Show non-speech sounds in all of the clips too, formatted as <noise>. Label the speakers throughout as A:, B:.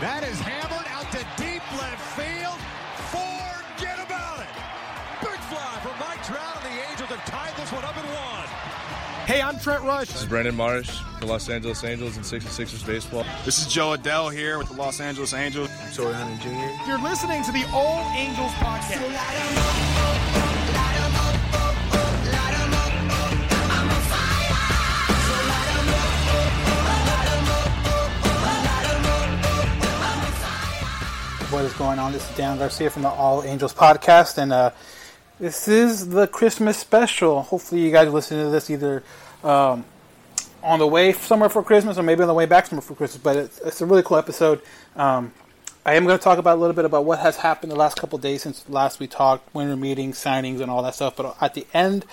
A: That is hammered out to deep left field. Forget about it. Big fly from Mike Trout, and the Angels have tied this one up at one.
B: Hey, I'm Trent Rush.
C: This is Brandon Marsh, the Los Angeles Angels and 66ers baseball.
D: This is Jo Adell here with the Los Angeles Angels.
E: I'm Torii Hunter Jr.
B: You're listening to the All Angels podcast.
F: What is going on? This is Dan Garcia from the All Angels podcast, and uh, this is the Christmas special. Hopefully, you guys listen to this either um, on the way somewhere for Christmas or maybe on the way back somewhere for Christmas. But it's, it's a really cool episode. Um, I am going to talk about a little bit about what has happened the last couple days since last we talked, winter meetings, signings, and all that stuff. But at the end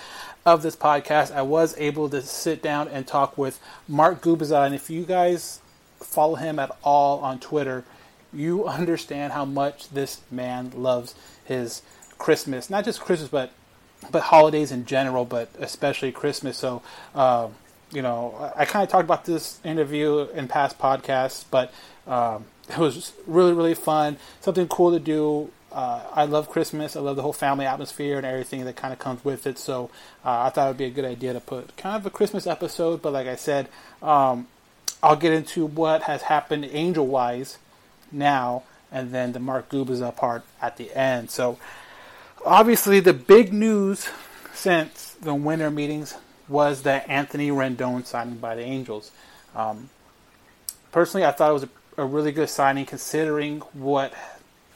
F: of this podcast, I was able to sit down and talk with Mark Gubicza. And if you guys follow him at all on Twitter, you understand how much this man loves his Christmas. Not just Christmas, but but holidays in general, but especially Christmas. So, uh, you know, I, I kind of talked about this interview in past podcasts, but um, it was really, really fun. Something cool to do. Uh, I love Christmas. I love the whole family atmosphere and everything that kind of comes with it. So uh, I thought it would be a good idea to put kind of a Christmas episode. But like I said, um, I'll get into what has happened angel wise now, and then the Mark Gubicza part at the end. So obviously, the big news since the winter meetings was that Anthony Rendon signing by the Angels. Um, personally, I thought it was a, a, really good signing considering what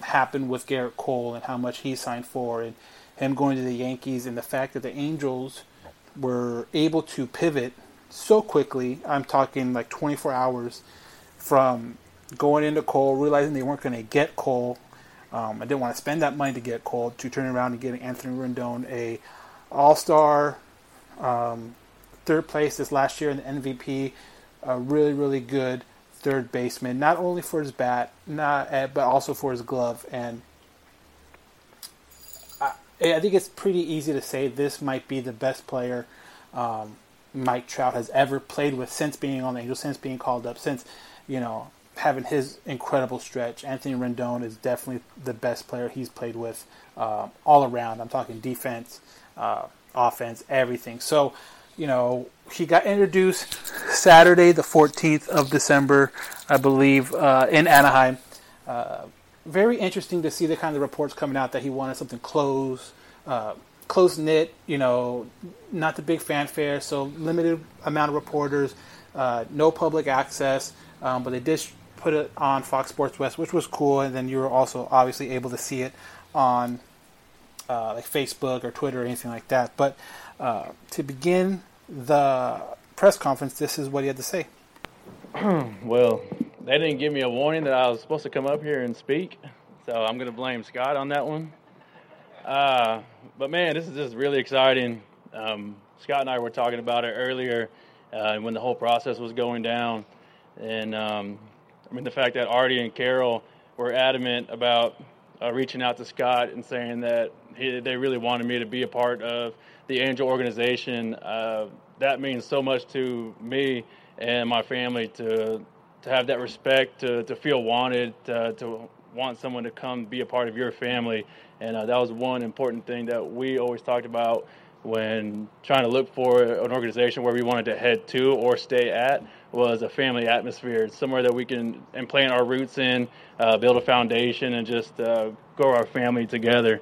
F: happened with Gerrit Cole and how much he signed for, and him going to the Yankees, and the fact that the Angels were able to pivot so quickly. I'm talking like 24 hours from going into Cole, realizing they weren't going to get Cole. Um, I didn't want to spend that money to get Cole. To turn around and getting Anthony Rendon, a All Star, um, third place this last year in the MVP, a really really good third baseman, not only for his bat, not uh, but also for his glove. And I, I, think it's pretty easy to say this might be the best player um, Mike Trout has ever played with since being on the Angels, since being called up, since you know having his incredible stretch. Anthony Rendon is definitely the best player he's played with uh, all around. I'm talking defense, uh, offense, everything. So, you know, he got introduced Saturday, the 14th of December, I believe, uh, in Anaheim. Uh, very interesting to see the kind of reports coming out that he wanted something close, uh, close knit. You know, not the big fanfare, so limited amount of reporters, uh, no public access. Um, but they did put it on Fox Sports West, which was cool, and then you were also obviously able to see it on uh, like Facebook or Twitter or anything like that. But uh, to begin the press conference, this is what he had to say. <clears throat>
G: well, they didn't give me a warning that I was supposed to come up here and speak, so I'm going to blame Scott on that one. Uh, but man, this is just really exciting. Um, Scott and I were talking about it earlier uh, when the whole process was going down, and um, I mean, the fact that Arte and Carol were adamant about uh, reaching out to Scott and saying that he, they really wanted me to be a part of the Angel organization. Uh, that means so much to me and my family to to have that respect, to, to feel wanted, to, to want someone to come be a part of your family. And uh, that was one important thing that we always talked about when trying to look for an organization where we wanted to head to or stay at was a family atmosphere, somewhere that we can and plant our roots in, uh, build a foundation, and just uh, grow our family together.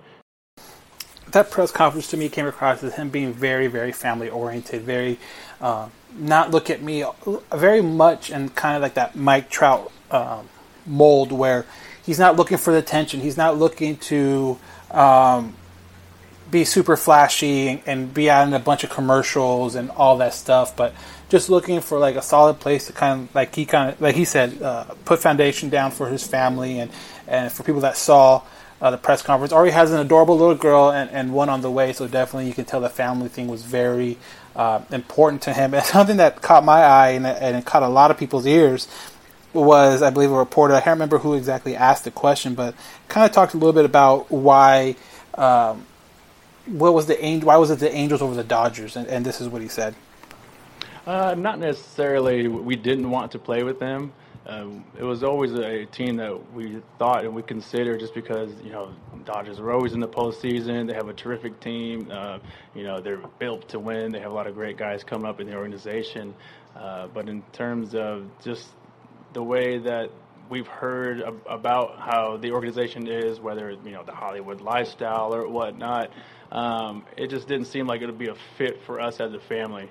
F: That press conference to me came across as him being very, very family oriented, very uh, not look at me, very much and kind of like that Mike Trout um, mold where he's not looking for the attention, he's not looking to. Um, be super flashy and, and be out in a bunch of commercials and all that stuff, but just looking for like a solid place to kind of like he kind of like he said uh, put foundation down for his family and and for people that saw uh, the press conference. Already has an adorable little girl and, and one on the way, so definitely you can tell the family thing was very uh, important to him. <laughs> And something that caught my eye and, and it caught a lot of people's ears was, I believe, a reporter. I can't remember who exactly asked the question, but kind of talked a little bit about why. Um, what was the angel? Why was it the Angels over the Dodgers? And, and this is what he said.
G: Uh, not necessarily. We didn't want to play with them. Um, it was always a team that we thought and we considered just because you know Dodgers are always in the postseason. They have a terrific team. Uh, you know they're built to win. They have a lot of great guys coming up in the organization. Uh, but in terms of just the way that we've heard ab- about how the organization is, whether you know the Hollywood lifestyle or whatnot, um, it just didn't seem like it would be a fit for us as a family.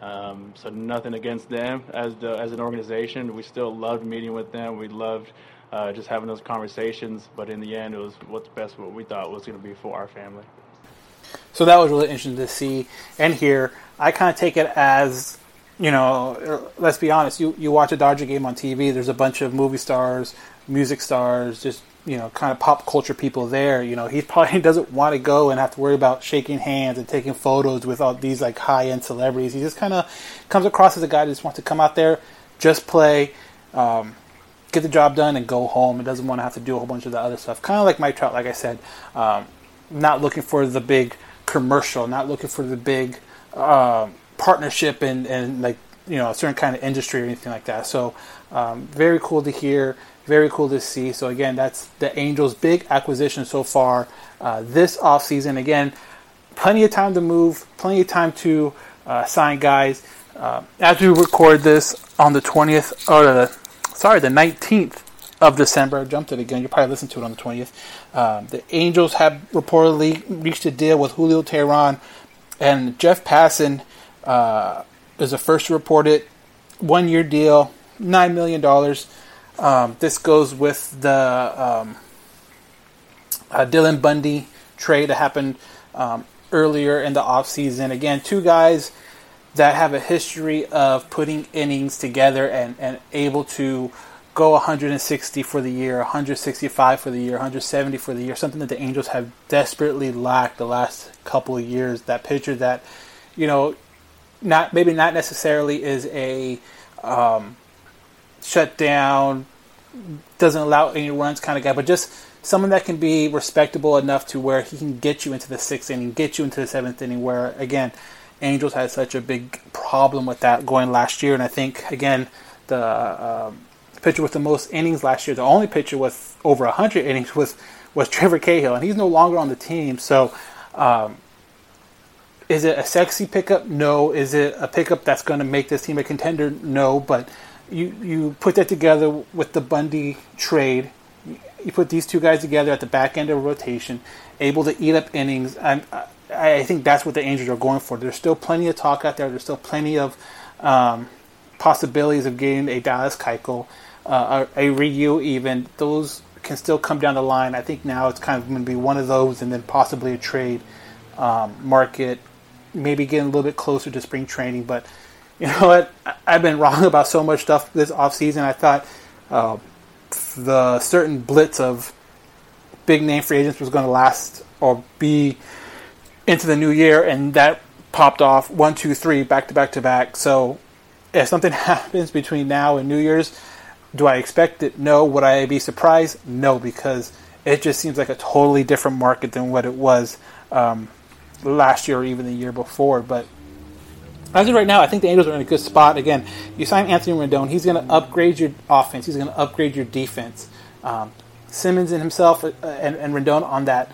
G: Um, so nothing against them as the as an organization. We still loved meeting with them. We loved uh, just having those conversations. But in the end, it was what's best. What we thought was going to be for our family.
F: So that was really interesting to see and hear. I kind of take it as, you know, let's be honest. You you watch a Dodger game on TV. There's a bunch of movie stars, music stars, just you know, kind of pop culture people there. You know, he probably <laughs> doesn't want to go and have to worry about shaking hands and taking photos with all these like high end celebrities. He just kind of comes across as a guy that just wants to come out there, just play, um, get the job done, and go home. And doesn't want to have to do a whole bunch of the other stuff. Kind of like Mike Trout, like I said, um, not looking for the big commercial, not looking for the big uh, partnership and and like you know a certain kind of industry or anything like that. So um, very cool to hear very cool to see. So again, that's the Angels' big acquisition so far uh, this offseason. Again, plenty of time to move, plenty of time to uh, sign guys. Uh, as we record this on the 20th, or the, sorry, the 19th of December, I jumped it again. You probably listened to it on the 20th. Um, the Angels have reportedly reached a deal with Julio Teheran and Jeff Passan uh, is the first to report it. One year deal, $9 million. Um, this goes with the um, uh, Dylan Bundy trade that happened um, earlier in the offseason. Again, two guys that have a history of putting innings together and, and able to go 160 for the year, 165 for the year, 170 for the year, something that the Angels have desperately lacked the last couple of years. That pitcher that, you know, not maybe not necessarily is a um, shut down, doesn't allow any runs kind of guy, but just someone that can be respectable enough to where he can get you into the sixth inning, get you into the seventh inning. Where again, Angels had such a big problem with that going last year, and I think again the um, pitcher with the most innings last year, the only pitcher with over hundred innings was was Trevor Cahill, and he's no longer on the team. So. Um, is it a sexy pickup? No. Is it a pickup that's going to make this team a contender? No. But you you put that together with the Bundy trade. You put these two guys together at the back end of rotation, able to eat up innings. I, I think that's what the Angels are going for. There's still plenty of talk out there. There's still plenty of um, possibilities of getting a Dallas Keuchel, uh, a, a Ryu even. Those can still come down the line. I think now it's kind of going to be one of those, and then possibly a trade um, market, maybe getting a little bit closer to spring training, but <laughs> you know what? I've been wrong <laughs> about so much stuff this offseason. I thought uh, the certain blitz of big name free agents was going to last or be into the new year, and that popped off one, two, three, back to back to back. So if something <laughs> happens between now and New Year's, do I expect it? No. Would I be surprised? No, because it just seems like a totally different market than what it was um, last year or even the year before. But as of right now, I think the Angels are in a good spot. Again, you sign Anthony Rendon, he's going to upgrade your offense. He's going to upgrade your defense. Um, Simmons and himself uh, and, and Rendon on that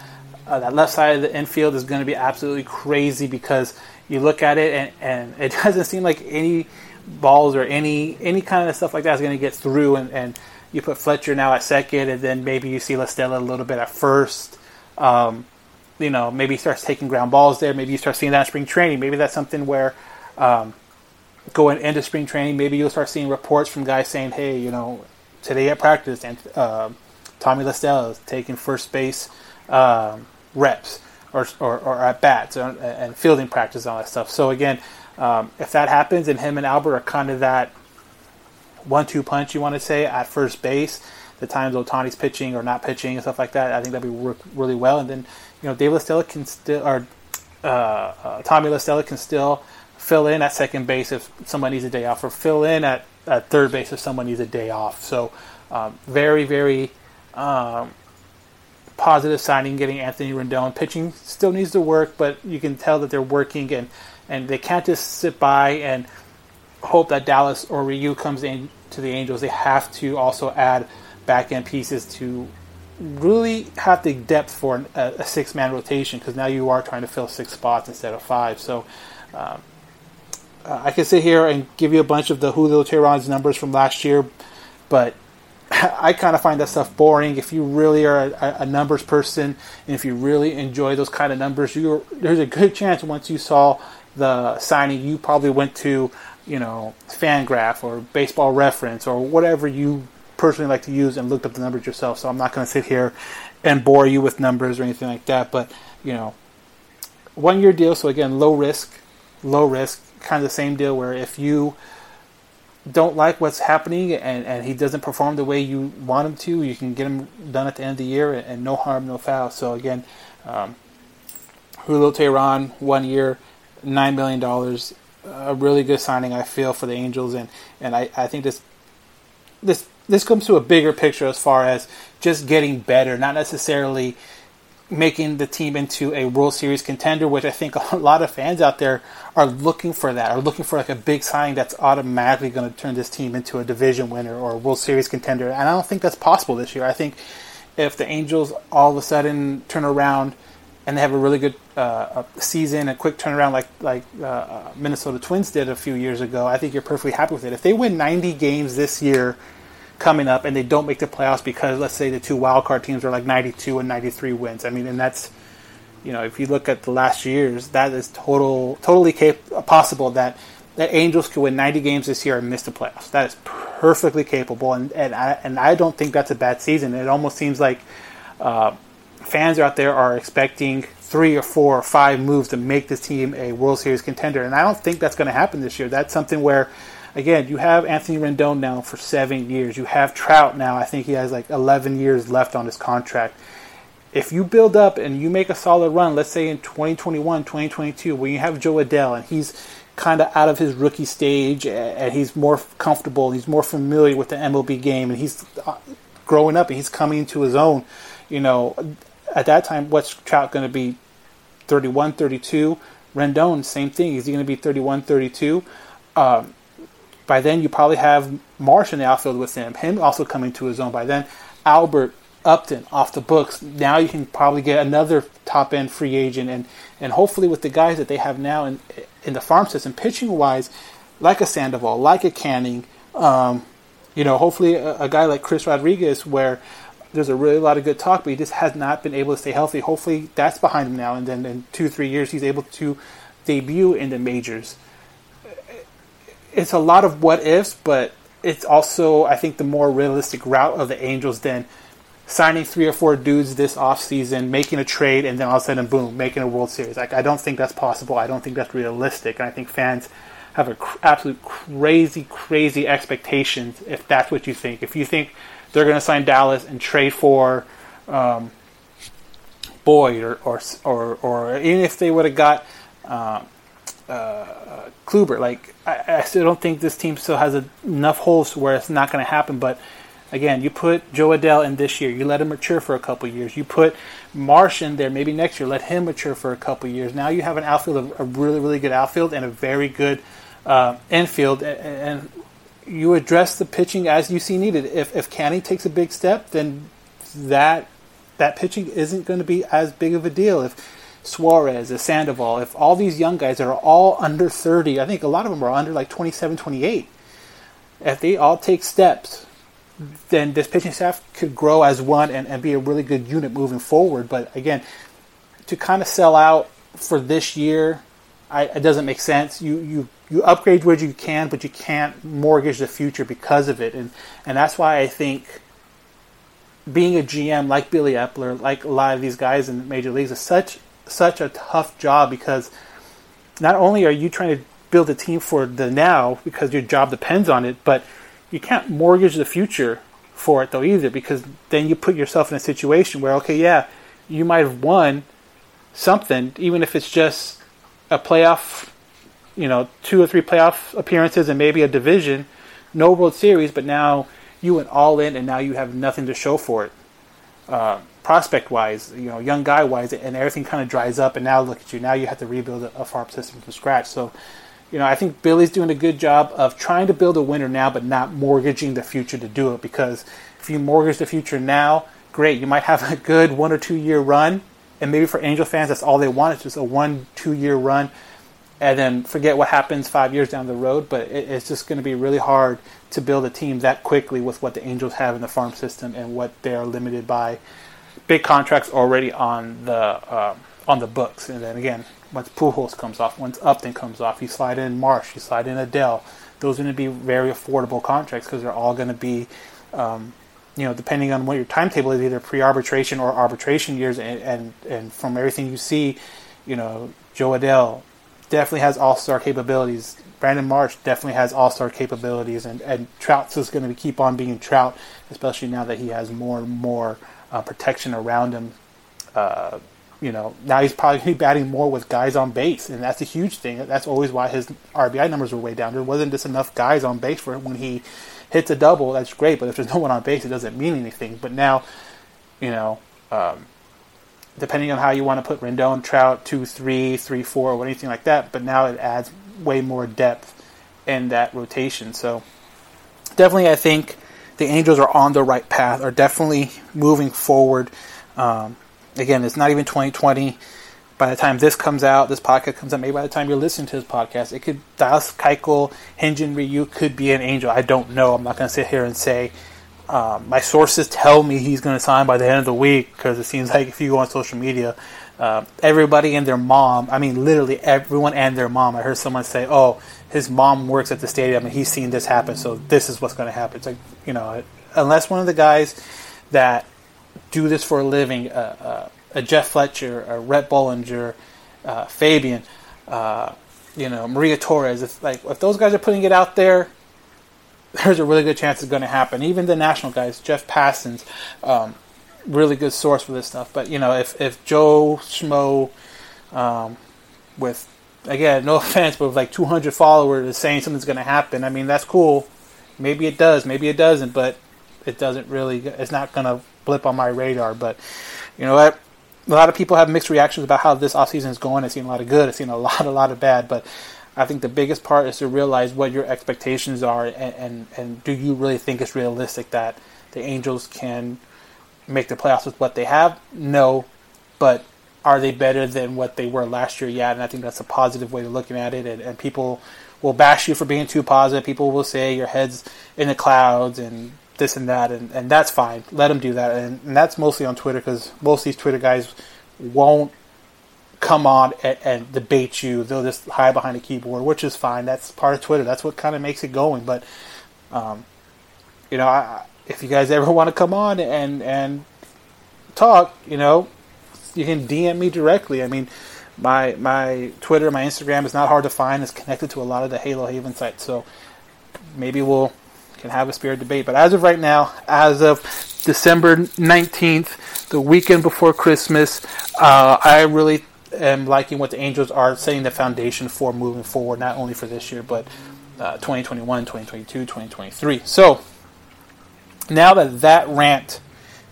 F: uh, that left side of the infield is going to be absolutely crazy because you look at it and, and <laughs> it doesn't seem like any balls or any any kind of stuff like that is going to get through. And, and you put Fletcher now at second, and then maybe you see La Stella a little bit at first. Um, you know, maybe he starts taking ground balls there. Maybe you start seeing that in spring training. Maybe that's something where um, going into spring training, maybe you'll start seeing reports from guys saying, "Hey, you know, today at practice, and uh, Tommy La Stella is taking first base um, reps or, or, or, at bats and, and, fielding practice and all that stuff." So again, um, if that happens, and him and Albert are kind of that one-two punch, you want to say at first base. The times Ohtani's pitching or not pitching and stuff like that, I think that'd be work really well. And then, you know, Dave La Stella can still, or uh, uh, Tommy La Stella can still fill in at second base if someone needs a day off, or fill in at, at third base if someone needs a day off. So, um, very, very um, positive signing getting Anthony Rendon. Pitching still needs to work, but you can tell that they're working, and, and they can't just sit by and hope that Dallas or Ryu comes in to the Angels, they have to also add back end pieces to really have the depth for a, a six man rotation because now you are trying to fill six spots instead of five. So. Um, uh, I can sit here and give you a bunch of the Julio Teheran's numbers from last year, but <laughs> I kind of find that stuff boring. If you really are a, a, numbers person, and if you really enjoy those kind of numbers, you there's a good chance once you saw the signing, you probably went to you know Fangraph or Baseball Reference or whatever you personally like to use and looked up the numbers yourself. So I'm not going to sit here and bore you with numbers or anything like that. But you know, one year deal. So again, low risk, low risk kind of the same deal where if you don't like what's happening and, and he doesn't perform the way you want him to, you can get him done at the end of the year and, and no harm, no foul. So again, um, Julio Teheran, one year, nine million dollars, a really good signing I feel for the Angels, and and I, I think this this this comes to a bigger picture as far as just getting better, not necessarily making the team into a World Series contender, which I think <laughs> a lot of fans out there are looking for that, are looking for like a big signing that's automatically going to turn this team into a division winner or a World Series contender. And I don't think that's possible this year. I think if the Angels all of a sudden turn around and they have a really good uh, season, a quick turnaround like like uh, uh, Minnesota Twins did a few years ago, I think you're perfectly happy with it. If they win 90 games this year coming up and they don't make the playoffs because let's say the two wild card teams are like 92 and 93 wins. I mean, and that's you know if you look at the last years, that is total totally cap- possible that that Angels could win 90 games this year and miss the playoffs. That is perfectly capable, and and I, and I don't think that's a bad season. It almost seems like uh, fans out there are expecting three or four or five moves to make this team a World Series contender, and I don't think that's going to happen this year. That's something where again, you have Anthony Rendon now for seven years. You have Trout now. I think he has like 11 years left on his contract. If you build up and you make a solid run, let's say in 2021, 2022, when you have Jo Adell and he's kind of out of his rookie stage and he's more comfortable, and he's more familiar with the MLB game, and he's uh, growing up and he's coming into his own, you know, at that time, what's Trout going to be? 31, 32. Rendon, same thing. Is he going to be 31, 32? Um, by then, you probably have Marsh in the outfield with him, him also coming to his own. By then, Albert Upton off the books. Now you can probably get another top end free agent, and and hopefully with the guys that they have now in in the farm system, pitching wise, like a Sandoval, like a Canning, um, you know, hopefully a, a, guy like Chris Rodriguez, where there's a really lot of good talk, but he just has not been able to stay healthy. Hopefully that's behind him now, and then in two three years he's able to debut in the majors it's a lot of what ifs, but it's also I think the more realistic route of the Angels than signing three or four dudes this offseason, making a trade, and then all of a sudden, boom, making a World Series. Like I don't think that's possible. I don't think that's realistic, and I think fans have a cr- absolute crazy, crazy expectations if that's what you think. If you think they're going to sign Dallas and trade for um, Boyd or, or or or even if they would have got. Um, uh, Kluber. Like I, I, still don't think this team still has a, enough holes where it's not going to happen. But again, you put Jo Adell in this year, you let him mature for a couple years. You put Marsh in there, maybe next year, let him mature for a couple years. Now you have an outfield, a really really good outfield, and a very good uh, infield, and, and you address the pitching as you see needed. If if Canning takes a big step, then that that pitching isn't going to be as big of a deal. If Suarez, a Sandoval, if all these young guys that are all under 30, I think a lot of them are under like 27, 28, if they all take steps, then this pitching staff could grow as one and, and be a really good unit moving forward. But again, to kind of sell out for this year, I, it doesn't make sense. You, you, you upgrade where you can, but you can't mortgage the future because of it. And, and that's why I think being a GM like Billy Eppler, like a lot of these guys in major leagues, is such such a tough job because not only are you trying to build a team for the now because your job depends on it, but you can't mortgage the future for it though either because then you put yourself in a situation where okay, yeah, you might have won something even if it's just a playoff, you know, two or three playoff appearances and maybe a division, no World Series, but now you went all in and now you have nothing to show for it. Uh, prospect wise, you know, young guy wise, and everything kind of dries up. And now look at you. Now you have to rebuild a, a farm system from scratch. So, you know, I think Billy's doing a good job of trying to build a winner now, but not mortgaging the future to do it. Because if you mortgage the future now, great, you might have a good one or two year run, and maybe for Angel fans, that's all they want. It's just a one, two year run, and then forget what happens five years down the road. But it, it's just going to be really hard to build a team that quickly with what the Angels have in the farm system and what they are limited by big contracts already on the uh, on the books. And then again, once Pujols comes off, once Upton comes off, you slide in Marsh, you slide in Adell. Those are going to be very affordable contracts because they're all going to be um, you know, depending on what your timetable is, either pre-arbitration or arbitration years, and and, and from everything you see, you know, Jo Adell definitely has all-star capabilities. Brandon Marsh definitely has all-star capabilities, and and Trout's is going to keep on being Trout, especially now that he has more and more uh, protection around him. Uh, you know, now he's probably batting more with guys on base, and that's a huge thing. That's always why his RBI numbers were way down. There wasn't just enough guys on base for when he hits a double, that's great. But if there's <laughs> no one on base, it doesn't mean anything. But now, you know, um, depending on how you want to put Rendon, Trout, two, three, three, four, or anything like that. But now it adds way more depth in that rotation. So definitely, I think the Angels are on the right path. Are definitely moving forward. Um, again, it's not even 2020 by the time this comes out, this podcast comes out, maybe by the time you're listening to this podcast, it could Dallas Keuchel, Hyun-Jin Ryu could be an angel. I don't know. I'm not going to sit here and say. Um, my sources tell me he's going to sign by the end of the week because it seems like if you go on social media, uh, everybody and their mom, I mean, literally everyone and their mom. I heard someone say, "Oh, his mom works at the stadium and he's seen this happen, so this is what's going to happen." It's like you know, unless one of the guys that do this for a living. Uh, uh, a Jeff Fletcher, a Rhett Bollinger, uh, Fabian, uh, you know, Maria Torres. If like if those guys are putting it out there, <laughs> there's a really good chance it's going to happen. Even the national guys, Jeff Passan's, um, really good source for this stuff. But you know, if if Joe Schmo, um, with again, no <laughs> offense, but with like 200 followers saying something's going to happen, I mean that's cool. Maybe it does, maybe it doesn't, but it doesn't really. It's not going to blip on my radar. But you know what? a lot of people have mixed reactions about how this offseason is going. I've seen a lot of good, I've seen a <laughs> lot, a lot of bad, but I think the biggest part is to realize what your expectations are and, and, and do you really think it's realistic that the Angels can make the playoffs with what they have? No, but are they better than what they were last year? Yeah, and I think that's a positive way of looking at it. And, and people will bash you for being too positive. People will say your head's in the clouds and this and that, and, and that's fine. Let them do that, and, and that's mostly on Twitter because most of these Twitter guys won't come on and, and, debate you. They'll just hide behind a keyboard, which is fine. That's part of Twitter. That's what kind of makes it going. But um, you know, I, if you guys ever want to come on and and talk, you know, you can DM me directly. I mean, my my Twitter, my Instagram is not hard to find. It's connected to a lot of the Halo Haven sites, so maybe we'll can have a spirit debate. But as of right now, as of December 19th, the weekend before Christmas, uh, I really am liking what the Angels are setting the foundation for moving forward, not only for this year, but uh, 2021, 2022, 2023. So, now that that rant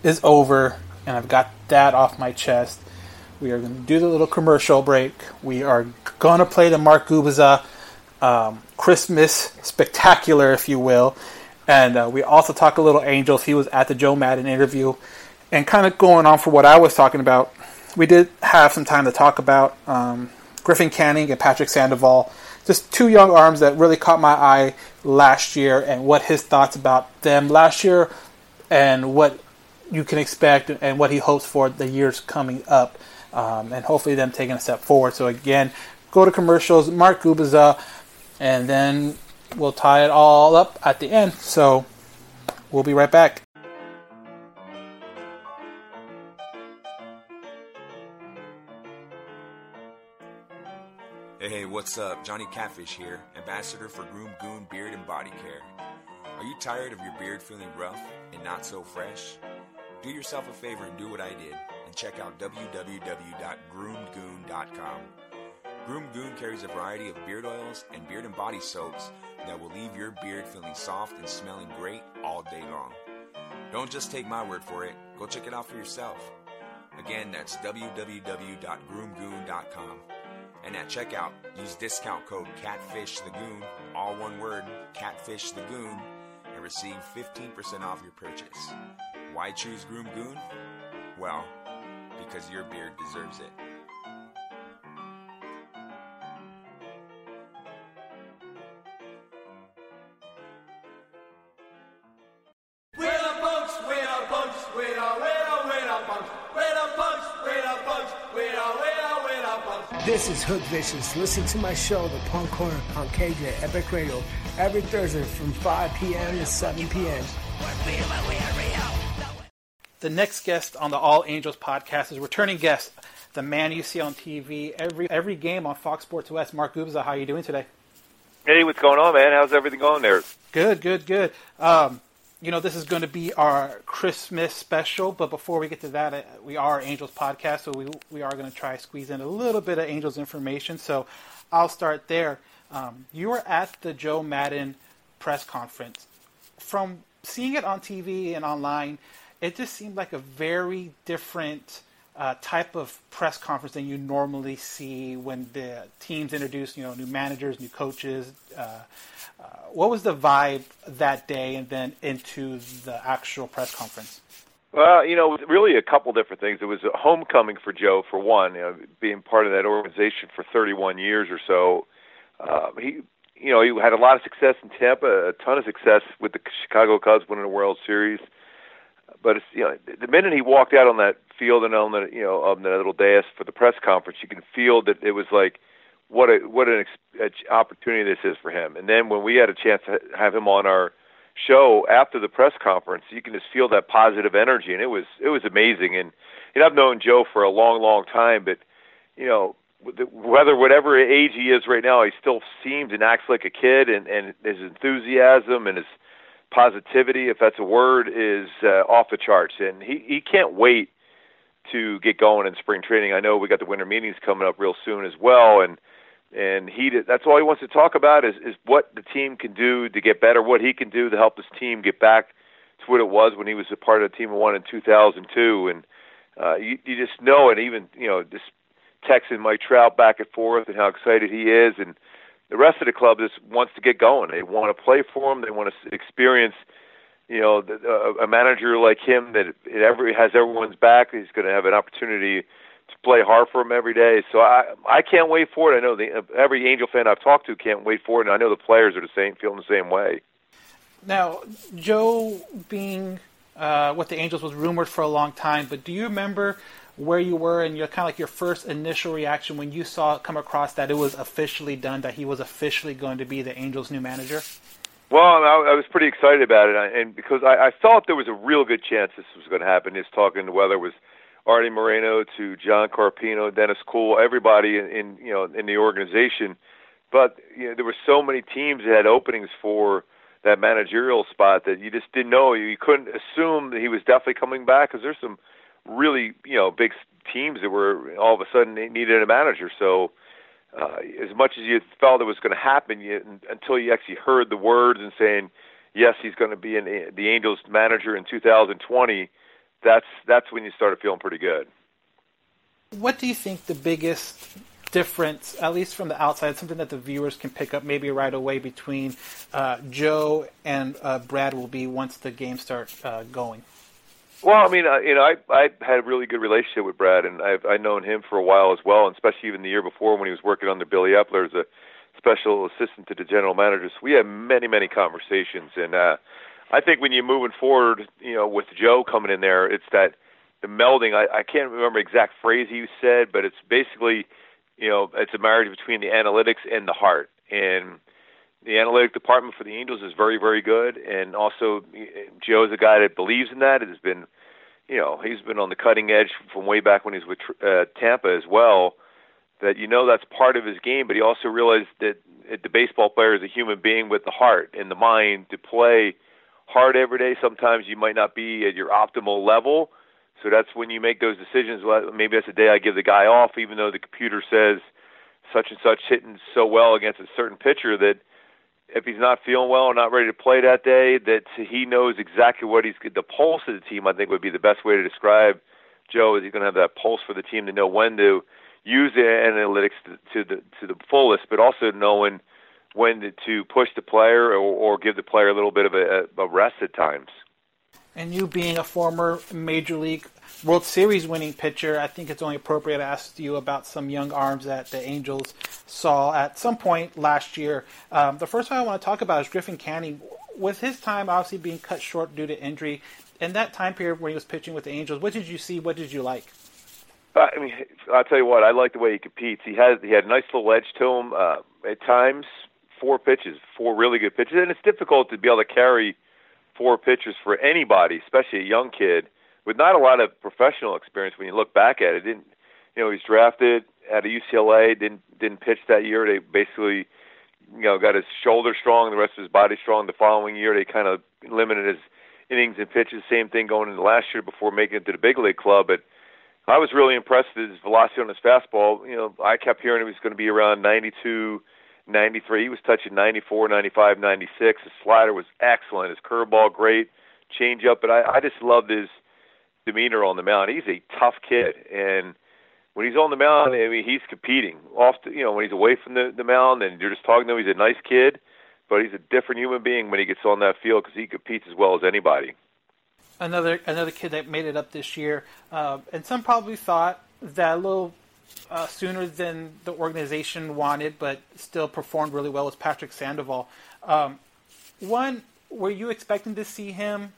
F: is over and I've got that off my chest, we are going to do the little commercial break. We are going to play the Mark Gubicza um, Christmas spectacular, if you will. And uh, we also talk a little Angels. He was at the Joe Maddon interview. And kind of going on for what I was talking about, we did have some time to talk about um, Griffin Canning and Patrick Sandoval. Just two young arms that really caught my eye last year and what his thoughts about them last year and what you can expect and what he hopes for the years coming up. Um, and hopefully them taking a step forward. So again, go to commercials, Mark Gubicza, and then we'll tie it all up at the end. So we'll be right back.
E: Hey, hey, what's up? Johnny Catfish here, ambassador for Groom Goon Beard and Body Care. Are you tired of your beard feeling rough and not so fresh? Do yourself a favor and do what I did and check out www.groomgoon.com. Groom Goon carries a variety of beard oils and beard and body soaps that will leave your beard feeling soft and smelling great all day long. Don't just take my word for it, go check it out for yourself. Again, that's www.groomgoon.com. And at checkout, use discount code CATFISHTheGoon, all one word, CATFISHTheGoon, and receive 15% off your purchase. Why choose Groom Goon? Well, because your beard deserves it.
B: This is Hook Vicious. Listen to my show, The Punk Corner, on KJ Epic Radio, every Thursday from 5 p.m. to 7 p.m.
F: The next guest on the All Angels podcast is returning guest, the man you see on TV every every game on Fox Sports West. Mark Gubicza, how are you doing today?
H: Hey, what's going on, man? How's everything going there?
F: Good, good, good. Um, you know, this is going to be our Christmas special, but before we get to that, uh, we are Angels podcast, so we we are going to try to squeeze in a little bit of Angels information. So I'll start there. Um, you were at the Joe Maddon press conference. From seeing it on TV and online, it just seemed like a very different uh, type of press conference than you normally see when the teams introduce, you know, new managers, new coaches. Uh, uh, what was the vibe that day, and then into the actual press conference?
H: Well, you know, really a couple different things. It was a homecoming for Joe, for one, you know, being part of that organization for 31 years or so. Uh, he, you know, he had a lot of success in Tampa, a ton of success with the Chicago Cubs winning a World Series. But it's, you know, the minute he walked out on that field and on the, you know, on the little dais for the press conference, you can feel that it was like, what a what an ex- opportunity this is for him. And then when we had a chance to have him on our show after the press conference, you can just feel that positive energy, and it was it was amazing. And you know, I've known Joe for a long, long time, but you know, whether whatever age he is right now, he still seems and acts like a kid, and and his enthusiasm and his positivity, if that's a word, is uh, off the charts. And he he can't wait to get going in spring training. I know we got the winter meetings coming up real soon as well, and and he that's all he wants to talk about is is what the team can do to get better, what he can do to help this team get back to what it was when he was a part of the team of one in 2002, and uh, you, you just know it. Even you know just texting Mike Trout back and forth and how excited he is, and the rest of the club just wants to get going. They want to play for him. They want to experience. You know, a manager like him that it every has everyone's back. He's going to have an opportunity to play hard for him every day. So I I can't wait for it. I know the every Angel fan I've talked to can't wait for it, and I know the players are the same, feeling the same way.
F: Now, Joe being uh, what the Angels was rumored for a long time, but do you remember where you were and your kind of like your first initial reaction when you saw come across that it was officially done, that he was officially going to be the Angels' new manager?
H: Well, I, I was pretty excited about it, and because I, I thought there was a real good chance this was going to happen. Just talking to whether it was Arte Moreno to John Carpino, Dennis Kuhl, everybody in, in you know in the organization. But you know, there were so many teams that had openings for that managerial spot that you just didn't know. You couldn't assume that he was definitely coming back because there's some really you know big teams that were all of a sudden needed a manager. So uh, as much as you felt it was going to happen, you, until you actually heard the words and saying yes, he's going to be in the Angels manager in 2020 that's that's when you started feeling pretty good.
F: What do you think the biggest difference, at least from the outside, something that the viewers can pick up maybe right away between uh, Joe and uh, Brad will be once the games start uh, going?
H: Well, I mean, uh, you know, I I had a really good relationship with Brad, and I've I known him for a while as well, and especially even the year before when he was working under Billy Eppler as a special assistant to the general manager. So we had many many conversations, and uh, I think when you're moving forward, you know, with Joe coming in there, it's that the melding. I, I can't remember exact phrase he said, but it's basically, you know, it's a marriage between the analytics and the heart. And the analytic department for the Angels is very, very good. And also, Joe's a guy that believes in that. It has been, you know, he's been on the cutting edge from way back when he was with uh, Tampa as well. That you know that's part of his game, but he also realized that the baseball player is a human being with the heart and the mind to play hard every day. Sometimes you might not be at your optimal level. So that's when you make those decisions. Well, maybe that's a day I give the guy off, even though the computer says such and such hitting so well against a certain pitcher that if he's not feeling well or not ready to play that day, that he knows exactly what he's the pulse of the team. I think would be the best way to describe Joe. Is he's going to have that pulse for the team to know when to use the analytics to, to the to the fullest, but also knowing when to, to push the player or, or give the player a little bit of a, a rest at times.
F: And you being a former Major League World Series winning pitcher, I think it's only appropriate to ask you about some young arms that the Angels saw at some point last year. Um, the first one I want to talk about is Griffin Canning. With his time obviously being cut short due to injury, in that time period when he was pitching with the Angels, what did you see? What did you like?
H: Uh, I mean, I'll tell you what. I like the way he competes. He has he had a nice little edge to him. Uh, at times, four pitches, four really good pitches, and it's difficult to be able to carry four pitches for anybody, especially a young kid with not a lot of professional experience. When you look back at it, didn't you know he's drafted at a UCLA, didn't didn't pitch that year. They basically you know got his shoulder strong, the rest of his body strong. The following year, they kind of limited his innings and pitches. Same thing going into last year before making it to the big league club, but. I was really impressed with his velocity on his fastball. You know, I kept hearing he was going to be around 92, 93. He was touching 94, 95, 96. His slider was excellent. His curveball great, changeup. But I, I just loved his demeanor on the mound. He's a tough kid, and when he's on the mound, I mean, he's competing. Off, the, you know, when he's away from the the mound, and you're just talking to him, he's a nice kid, but he's a different human being when he gets on that field because he competes as well as anybody.
F: Another another kid that made it up this year, uh, and some probably thought that little uh, sooner than the organization wanted, but still performed really well was Patrick Sandoval. Um, one, were you expecting to see him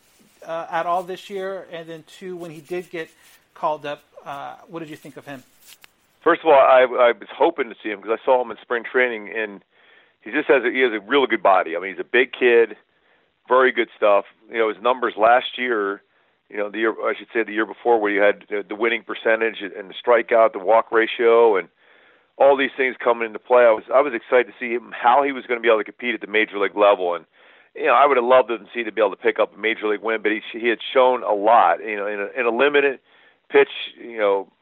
F: uh, at all this year? And then two, when he did get called up, uh, what did you think of him?
H: First of all, I, I was hoping to see him because I saw him in spring training, and he just has a, he has a really good body. I mean, he's a big kid, very good stuff. You know, his numbers last year you know the year I should say the year before where you had the, winning percentage and the strikeout, the walk ratio, and all these things coming into play. I was I was excited to see him how he was going to be able to compete at the major league level, and you know I would have loved to see to be able to pick up a major league win, but he he had shown a lot. You know, in a, in a limited pitch, you know,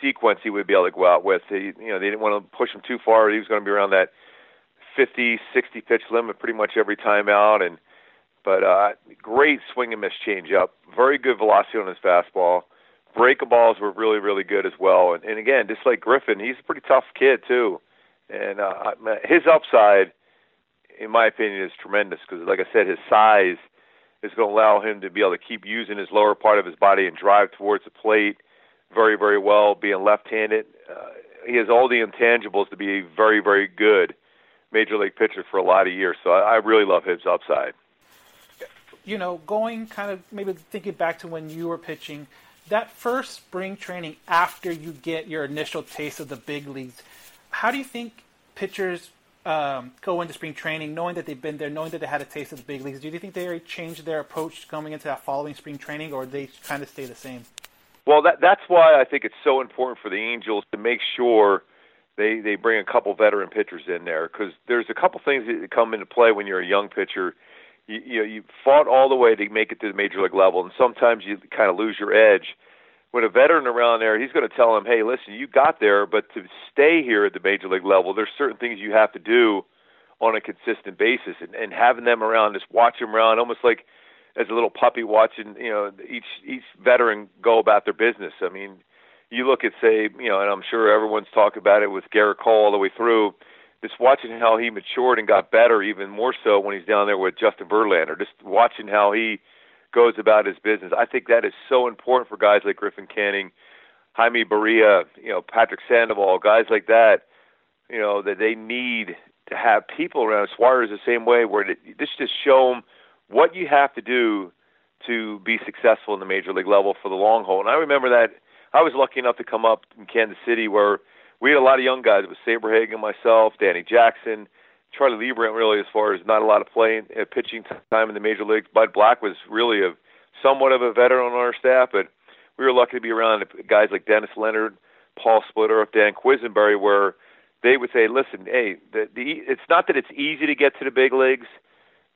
H: sequence he would be able to go out with. He, you know, they didn't want to push him too far. He was going to be around that 50, 60 pitch limit pretty much every time out, and but uh, great swing and miss changeup, very good velocity on his fastball. Breakables were really, really good as well. And, and again, just like Griffin, he's a pretty tough kid too. And uh, his upside, in my opinion, is tremendous because, like I said, his size is going to allow him to be able to keep using his lower part of his body and drive towards the plate very, very well. Being left-handed, uh, he has all the intangibles to be very, very good major league pitcher for a lot of years. So I, I really love his upside
F: you know, going kind of maybe thinking back to when you were pitching, that first spring training after you get your initial taste of the big leagues, how do you think pitchers um, go into spring training knowing that they've been there, knowing that they had a taste of the big leagues? Do you think they changed their approach coming into that following spring training, or they kind of stay the same?
H: Well, that that's why I think it's so important for the Angels to make sure they they bring a couple veteran pitchers in there because there's a couple things that come into play when you're a young pitcher you, you know you fought all the way to make it to the major league level, and sometimes you kind of lose your edge. When a veteran around there, he's going to tell him, "Hey, listen, you got there, but to stay here at the major league level, there's certain things you have to do on a consistent basis." And, and having them around, just watch them around, almost like as a little puppy watching, you know, each each veteran go about their business. I mean, you look at say, you know, and I'm sure everyone's talked about it with Gerrit Cole all the way through just watching how he matured and got better even more so when he's down there with Justin Verlander. Just watching how he goes about his business. I think that is so important for guys like Griffin Canning, Jaime Barria, you know, Patrick Sandoval, guys like that. You know that they need to have people around. Suarez the same way, where this just show them what you have to do to be successful in the major league level for the long haul. And I remember that I was lucky enough to come up in Kansas City where we had a lot of young guys. It was Saberhagen, myself, Danny Jackson, Charlie Leibrandt. Really, as far as not a lot of playing uh, pitching time in the major leagues. Bud Black was really a somewhat of a veteran on our staff, but we were lucky to be around guys like Dennis Leonard, Paul Splittorff, Dan Quisenberry, where they would say, "Listen, hey, the, the it's not that it's easy to get to the big leagues."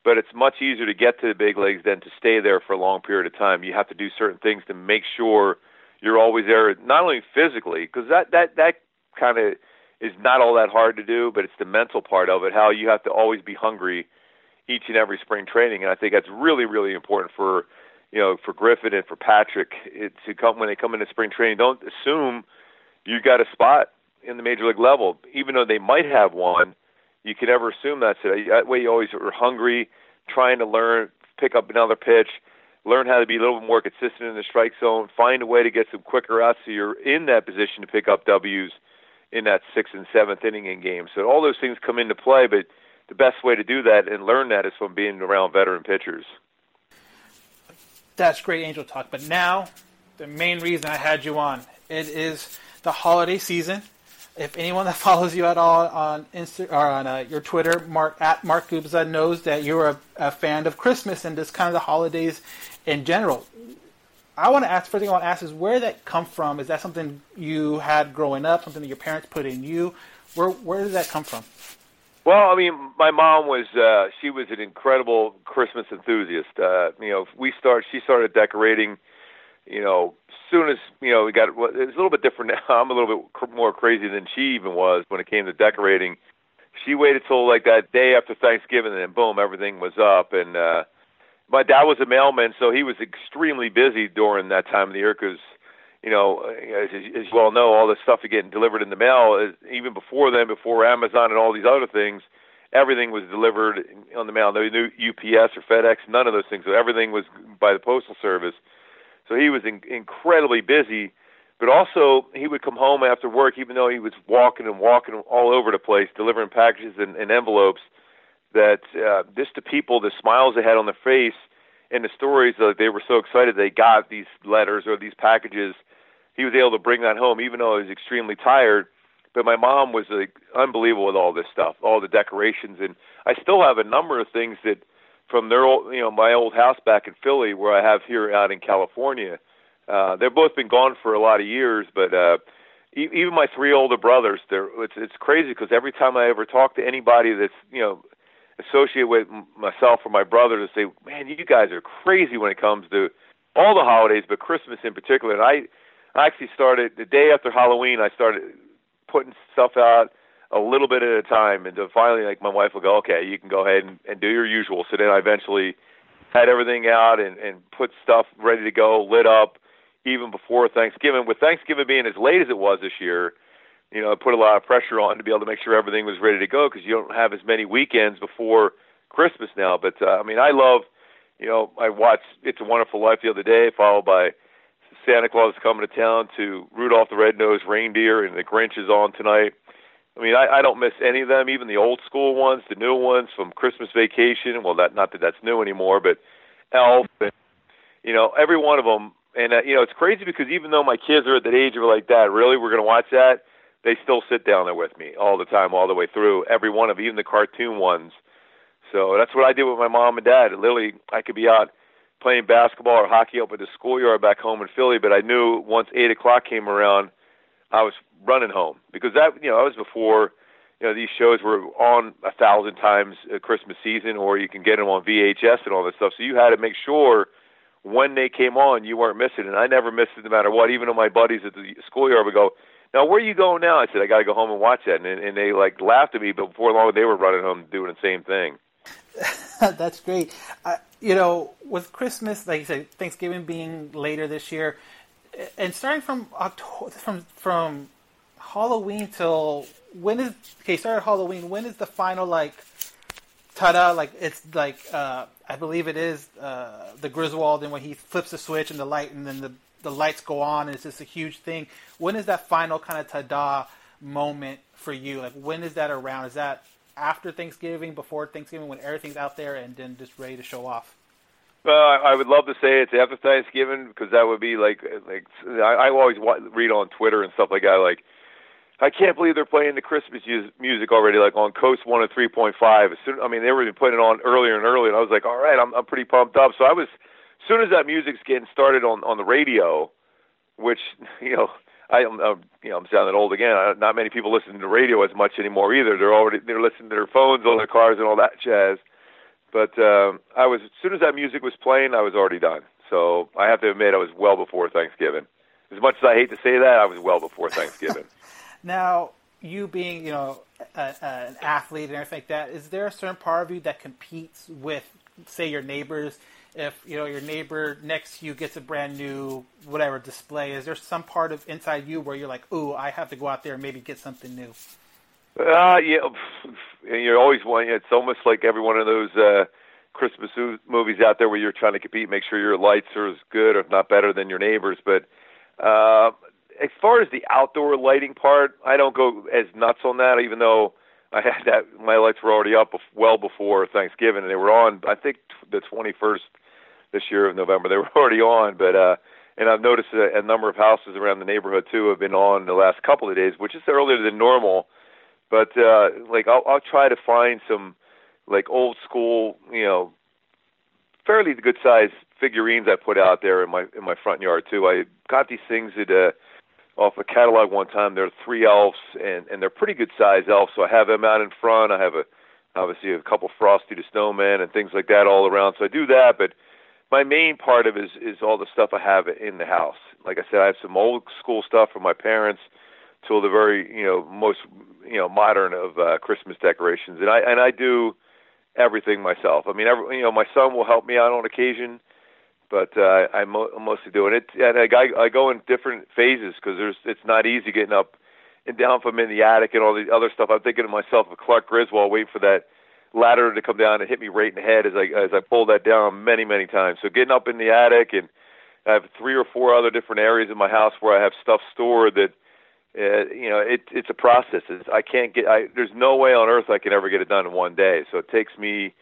H: But it's much easier to get to the big leagues than to stay there for a long period of time. You have to do certain things to make sure you're always there, not only physically, because that that that kind of is not all that hard to do, but it's the mental part of it. How you have to always be hungry each and every spring training, and I think that's really really important for you know for Griffin and for Patrick it, to come when they come into spring training. Don't assume you got a spot in the major league level. Even though they might have one, you can never assume that's it. That way, you always are hungry, trying to learn, pick up another pitch, learn how to be a little bit more consistent in the strike zone, find a way to get some quicker outs so you're in that position to pick up W's in that sixth and seventh inning in games. So all those things come into play, but the best way to do that and learn that is from being around veteran pitchers.
F: That's great angel talk. But now, the main reason I had you on, it is the holiday season. If anyone that <laughs> follows you at all on Insta or on uh, your Twitter, Mark at Mark Gubicza knows that you're a, a fan of Christmas and just kind of the holidays in general. I want to ask. First thing I want to ask is where that come from? Is that something you had growing up? Something that your parents put in you? Where where did that come from?
H: Well, I mean, my mom was uh she was an incredible Christmas enthusiast. Uh you know, we start she started decorating, you know, soon as, you know, we got it's a little bit different now. <laughs> I'm a little bit cr- more crazy than she even was when it came to decorating. She waited till like that day after Thanksgiving and then boom, everything was up and uh my dad was a mailman, so he was extremely busy during that time of the year because you know, as, as you well know, all the stuff getting delivered in the mail, even before then, before Amazon and all these other things, everything was delivered on the mail. No UPS or FedEx, none of those things. So everything was by the postal service. So he was in, incredibly busy, but also he would come home after work, even though he was walking and walking all over the place, delivering packages and, and envelopes. That uh, just the people, the smiles they had on their face, and the stories that they were so excited they got these letters or these packages he was able to bring that home, even though he was extremely tired. But my mom was like unbelievable with all this stuff, all the decorations, and I still have a number of things that from their old, you know, my old house back in Philly, where I have here out in California. Uh, they've both been gone for a lot of years, but uh, e- even my three older brothers, they're it's it's crazy because every time I ever talk to anybody that's you know associated with myself or my brother, to say, man, you guys are crazy when it comes to all the holidays, but Christmas in particular. And I I actually started the day after Halloween. I started putting stuff out a little bit at a time, and finally, like my wife will go, "Okay, you can go ahead and, and do your usual." So then I eventually had everything out and, and put stuff ready to go, lit up, even before Thanksgiving. With Thanksgiving being as late as it was this year, you know, put a lot of pressure on to be able to make sure everything was ready to go because you don't have as many weekends before Christmas now. But uh, I mean, I love, you know, I watched It's a Wonderful Life the other day, followed by Santa Claus coming to town to Rudolph the Red-Nosed Reindeer, and the Grinch is on tonight. I mean, I, I don't miss any of them, even the old school ones, the new ones from Christmas Vacation. Well, that not that that's new anymore, but Elf, and, you know, every one of them. And uh, you know, it's crazy because even though my kids are at that age of like, Dad, really, we're to watch that? They still sit down there with me all the time, all the way through. Every one of even the cartoon ones. So that's what I did with my mom and dad. Literally, I could be out playing basketball or hockey up at the schoolyard back home in Philly, but I knew once eight o'clock came around, I was running home because that you know that was before you know these shows were on a thousand times a Christmas season, or you can get them on VHS and all this stuff. So you had to make sure when they came on you weren't missing, and I never missed it no matter what. Even though my buddies at the schoolyard would go, "Now where are you going now?" I said, "I got to go home and watch that," and, and they like laughed at me, but before long they were running home doing the same thing. <laughs>
F: That's great. Uh, you know, with Christmas, like you said, Thanksgiving being later this year, and starting from October, from from Halloween till when is okay? Started Halloween. When is the final like? Ta-da! Like it's like uh, I believe it is uh, the Griswold, and when he flips the switch and the light, and then the the lights go on, and it's just a huge thing. When is that final kind of ta-da moment for you? Like when is that around? Is that after Thanksgiving, before Thanksgiving, when everything's out there and then just ready to show off?
H: Well, I would love to say it's after Thanksgiving because that would be like like I, always read on Twitter and stuff like that. Like, I can't believe they're playing the Christmas music already, like on Coast One and Three Point Five. As soon, I mean, they were even putting it on earlier and earlier, and I was like, all right, I'm I'm pretty pumped up. So I was, as soon as that music's getting started on on the radio, which <laughs> you know I, am I'm, you know, I'm sounding old again. I, not many people listen to radio as much anymore either. They're already they're listening to their phones on their cars and all that jazz. But um, I was as soon as that music was playing, I was already done. So I have to admit, I was well before Thanksgiving. As much as I hate to say that, I was well before Thanksgiving. <laughs>
F: now, you being you know a, a, an athlete and everything like that, is there a certain part of you that competes with, say, your neighbors if you know your neighbor next to you gets a brand new whatever display? Is there some part of inside you where you're like, "Ooh, I have to go out there and maybe get something new"?
H: Uh, yeah, you're always one. It's almost like every one of those uh, Christmas movies out there where you're trying to compete, make sure your lights are as good, if not better, than your neighbors. But uh, as far as the outdoor lighting part, I don't go as nuts on that, even though I had that. My lights were already up well before Thanksgiving, and they were on. I think the 21st this year of November, <laughs> they were already on. But uh, and I've noticed a, a number of houses around the neighborhood too have been on the last couple of days, which is earlier than normal. But uh, like I'll, I'll try to find some like old school, you know, fairly good size figurines I put out there in my in my front yard too. I got these things at uh, off a catalog one time. They're three elves, and and they're pretty good size elves. So I have them out in front. I have a obviously a couple Frosty the Snowman and things like that all around. So I do that, but my main part of it is is all the stuff I have in the house. Like I said, I have some old school stuff from my parents till the very you know most you know modern of uh, Christmas decorations, and I and I do everything myself. I mean, every, you know, my son will help me out on occasion but uh, I'm, mo- I'm mostly doing it. And I, I go in different phases because there's it's not easy getting up and down from in the attic and all the other stuff. I'm thinking to myself of Clark Griswold waiting for that ladder to come down and hit me right in the head as I as I pull that down many many times. So getting up in the attic and I have three or four other different areas in my house where I have stuff stored that uh, you know it it's a process. It's, I can't get I there's no way on earth I can ever get it done in one day. So it takes me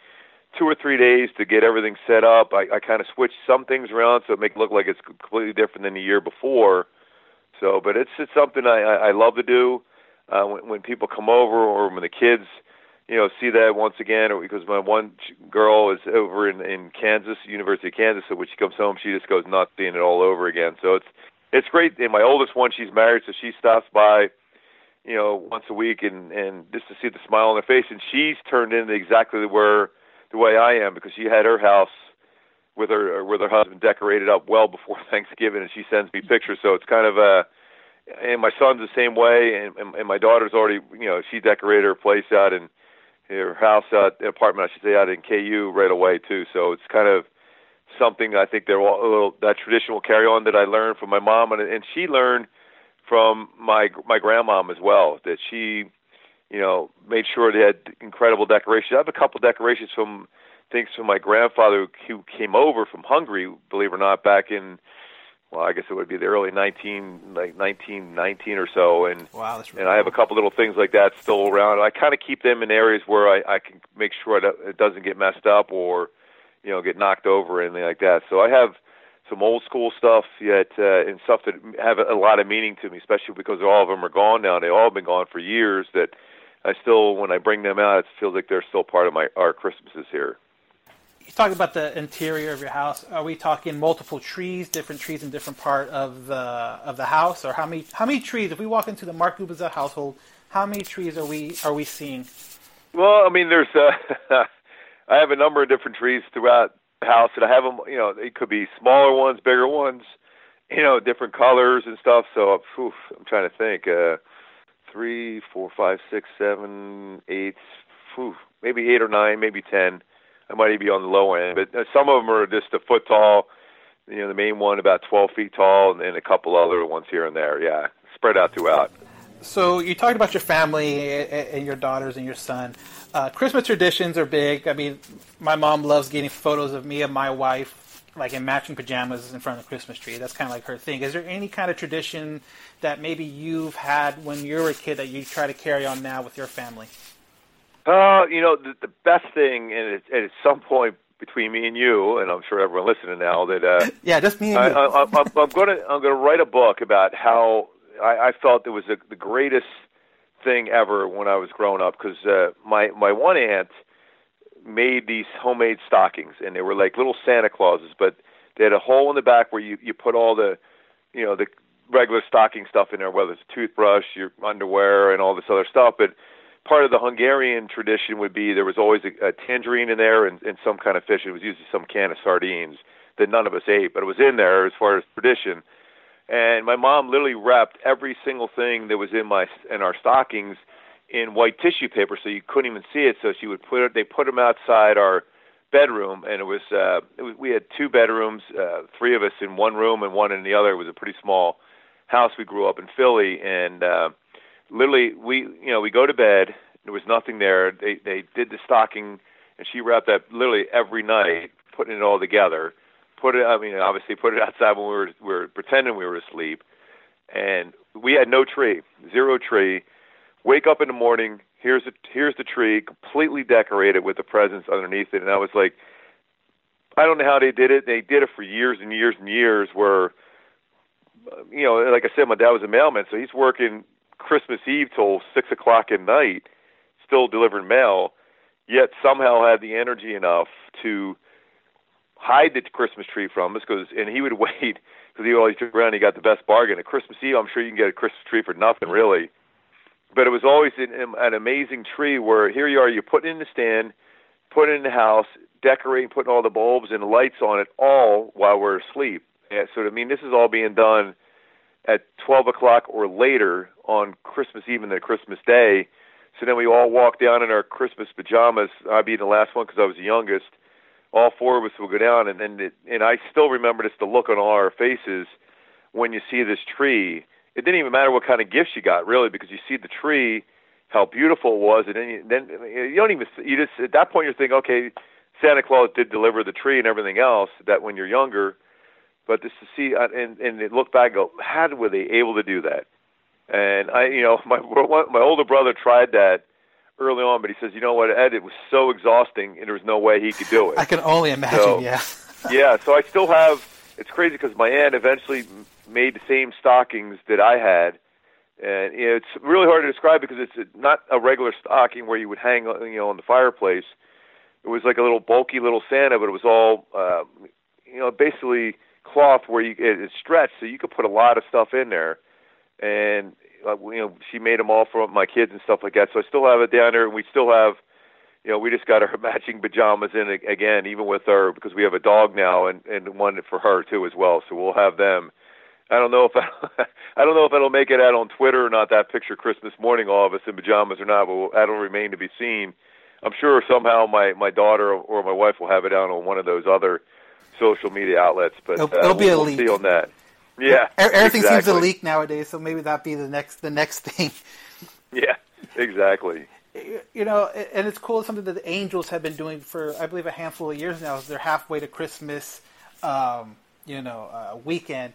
H: two or three days to get everything set up. I, I kind of switch some things around so it make it look like it's completely different than the year before. So, but it's it's something I I, I love to do. Uh, when, when people come over or when the kids, you know, see that once again, because my one girl is over in in Kansas, University of Kansas, so when she comes home, she just goes nuts seeing it all over again. So it's it's great. And my oldest one, she's married, so she stops by you know, once a week and and just to see the smile on their face. And she's turned into exactly where the way I am because she had her house with her uh, with her husband decorated up well before <laughs> Thanksgiving, and she sends me pictures. So it's kind of a and my son's the same way, and, and, and my daughter's already you know she decorated her place out in her house uh, out apartment I should say out in KU right away too. So it's kind of something I think they're all a little that tradition will carry on that I learned from my mom and and she learned from my my grandmom as well that she you know, made sure they had incredible decorations. I have a couple decorations from things from my grandfather who came over from Hungary, believe it or not, back in well, I guess it would be the early nineteen like nineteen nineteen or so, and
F: wow, that's really
H: and I have a couple little things like that still around. I kind of keep them in areas where I, I can make sure that it doesn't get messed up or you know get knocked over or anything like that. So I have some old school stuff yet uh, and stuff that have a lot of meaning to me, especially because all of them are gone now. They've all been gone for years. That I still, when I bring them out, it feels like they're still part of my our Christmases here.
F: You talk about the interior of your house. Are we talking multiple trees, different trees in different part of the of the house, or how many how many trees? If we walk into the Mark Gubicza household, how many trees are we are we seeing?
H: Well, I mean, there's uh, <laughs> I have a number of different trees throughout the house, and I have them. You know, it could be smaller ones, bigger ones, you know, different colors and stuff. So, oof, I'm trying to think. Uh, three, four, five, six, seven, eight, whew, maybe eight or nine, maybe ten. I might even be on the low end, but uh, some of them are just a foot tall. You know, the main one about 12 feet tall, and then a couple other ones here and there. Yeah, spread out throughout.
F: So you talked about your family and your daughters and your son. Uh, Christmas traditions are big. I mean, my mom loves getting photos of me and my wife like in matching pajamas in front of the Christmas tree. That's kind of like her thing. Is there any kind of tradition that maybe you've had when you were a kid that you try to carry on now with your family?
H: Uh, you know, the, the best thing, and it, at some point between me and you, and I'm sure everyone listening now, that uh, <laughs>
F: yeah, just me and
H: I,
F: you.
H: I, I'm, I'm going to I'm going to write a book about how I, I felt it was a, the greatest thing ever when I was growing up because uh, my my one aunt made these homemade stockings, and they were like little Santa Clauses, but they had a hole in the back where you you put all the you know the regular stocking stuff in there, whether it's a toothbrush, your underwear, and all this other stuff. But part of the Hungarian tradition would be there was always a, a tangerine in there and, and some kind of fish. It was usually some can of sardines that none of us ate, but it was in there as far as tradition. And my mom literally wrapped every single thing that was in my in our stockings in white tissue paper, so you couldn't even see it. So she would put it. They put them outside our bedroom, and it was, uh, it was we had two bedrooms, uh, three of us in one room and one in the other. It was a pretty small house. We grew up in Philly, and uh, literally we you know we go to bed. There was nothing there. They they did the stocking, and she wrapped that literally every night, putting it all together. Put it. I mean, obviously, put it outside when we were we were pretending we were asleep, and we had no tree, zero tree. Wake up in the morning. Here's a here's the tree, completely decorated with the presents underneath it, and I was like, I don't know how they did it. They did it for years and years and years. Where, you know, like I said, my dad was a mailman, so he's working Christmas Eve till six o'clock at night, still delivering mail. Yet somehow had the energy enough to hide the Christmas tree from us because, and he would <laughs> wait because he always took around. He got the best bargain at Christmas Eve. I'm sure you can get a Christmas tree for nothing really, but it was always an, an amazing tree where here you are, you put it in the stand, put it in the house, decorating, putting all the bulbs and lights on it, all while we're asleep. And so I mean, this is all being done at 12 o'clock or later on Christmas Eve and the Christmas Day. So then we all walk down in our Christmas pajamas. I'd be the last one because I was the youngest all four of us will go down, and then it, and I still remember just the look on all our faces when you see this tree. It didn't even matter what kind of gifts you got, really, because you see the tree, how beautiful it was, and then you, then you don't even you just at that point you're thinking, okay, Santa Claus did deliver the tree and everything else. That when you're younger, but just to see uh, and and look back, and go, how were they able to do that? And I, you know, <laughs> my my older brother tried that early on, but he says, you know what, Ed, it was so exhausting, and there was no way he could do it. <laughs>
F: I can only imagine.
H: So,
F: yeah. <laughs>
H: yeah. So I still have. It's crazy because my aunt eventually made the same stockings that I had, and you know, it's really hard to describe because it's not a regular stocking where you would hang, you know, on the fireplace. It was like a little bulky little Santa, but it was all, uh, you know, basically cloth where you it, it stretched, so you could put a lot of stuff in there. And uh, you know, she made them all for my kids and stuff like that. So I still have it down there, and we still have, you know, we just got our <laughs> matching pajamas in again, even with our because we have a dog now and and one for her too as well. So we'll have them. I don't know if <laughs> I, I don't know if it'll make it out on Twitter or not. That picture Christmas morning, all of us in pajamas or not, but that'll remain to be seen. I'm sure somehow my my daughter or my wife will have it out on one of those other social media outlets. But
F: it'll, it'll
H: uh,
F: be
H: we'll,
F: a leak.
H: We'll see on that. Yeah,
F: everything
H: exactly.
F: seems to leak nowadays, so maybe that be the next the next <laughs> thing.
H: Yeah, exactly.
F: You know, and it's cool. It's something that the Angels have been doing for, I believe, a handful of years now. Is they're halfway to Christmas, um, you know, uh, weekend,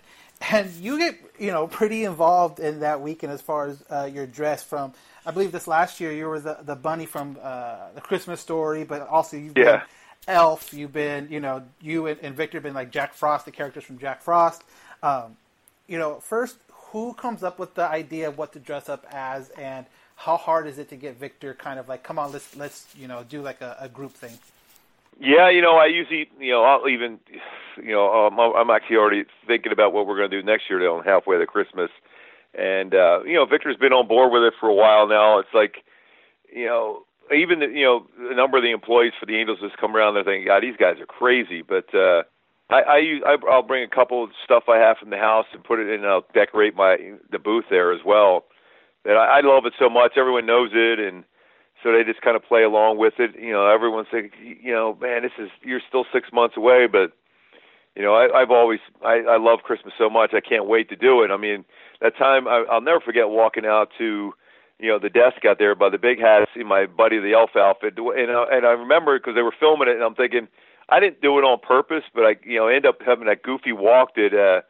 F: and you get you know pretty involved in that weekend as far as uh, your dress. From I believe this last year you were the the bunny from uh, the Christmas Story, but also you've
H: yeah.
F: been Elf. You've been you know you and, and Victor have been like Jack Frost, the characters from Jack Frost. Um, you know, first, who comes up with the idea of what to dress up as, and how hard is it to get Victor kind of like, come on, let's let's you know do like a, a group thing?
H: Yeah, you know, I usually, you know, I'll even, you know, um, I'm actually already thinking about what we're going to do next year, on halfway to Christmas, and uh, you know, Victor's been on board with it for a while now. It's like, you know, even the, you know, a number of the employees for the Angels just come around. They're thinking, God, these guys are crazy, but. uh I, I use I, I'll bring a couple of stuff I have from the house and put it in. and I'll decorate my the booth there as well. That I, I love it so much. Everyone knows it, and so they just kind of play along with it. You know, everyone's thinking, you know, man, this is you're still six months away, but you know, I, I've always I, I love Christmas so much. I can't wait to do it. I mean, that time I, I'll never forget walking out to you know the desk out there by the big hat, see my buddy the elf outfit, and uh, and I remember because they were filming it, and I'm thinking I didn't do it on purpose, but I, you know, end up having that goofy walk that, uh,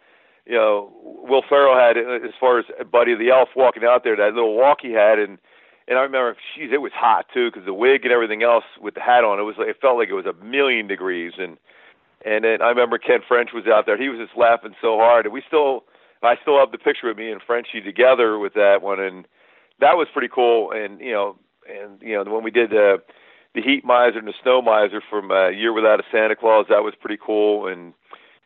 H: you know, Will Ferrell had as far as Buddy the Elf walking out there, that little walk he had, and and I remember, geez, it was hot too because the wig and everything else with the hat on, it was like it felt like it was a million degrees, and and then I remember Ken French was out there, he was just laughing so hard, and we still, I still have the picture of me and Frenchie together with that one, and that was pretty cool, and you know, and you know the when we did. Uh, the Heat Miser and the Snow Miser from uh, Year Without a Santa Claus. That was pretty cool, and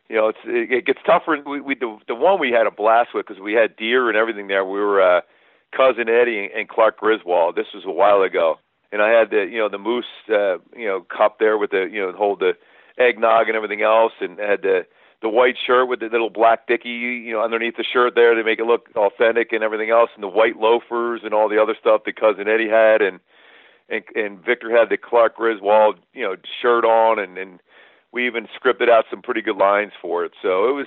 H: you know, it's it, it gets tougher. We, we the the one we had a blast with because we had deer and everything there. We were uh, cousin Eddie and Clark Griswold. This was a while ago, and I had the you know the moose uh, you know cup there with the you know hold the eggnog and everything else, and had the the white shirt with the little black dicky, you know, underneath the shirt there to make it look authentic and everything else, and the white loafers and all the other stuff that cousin Eddie had, and and and Victor had the Clark Griswold you know shirt on, and and we even scripted out some pretty good lines for it. So it was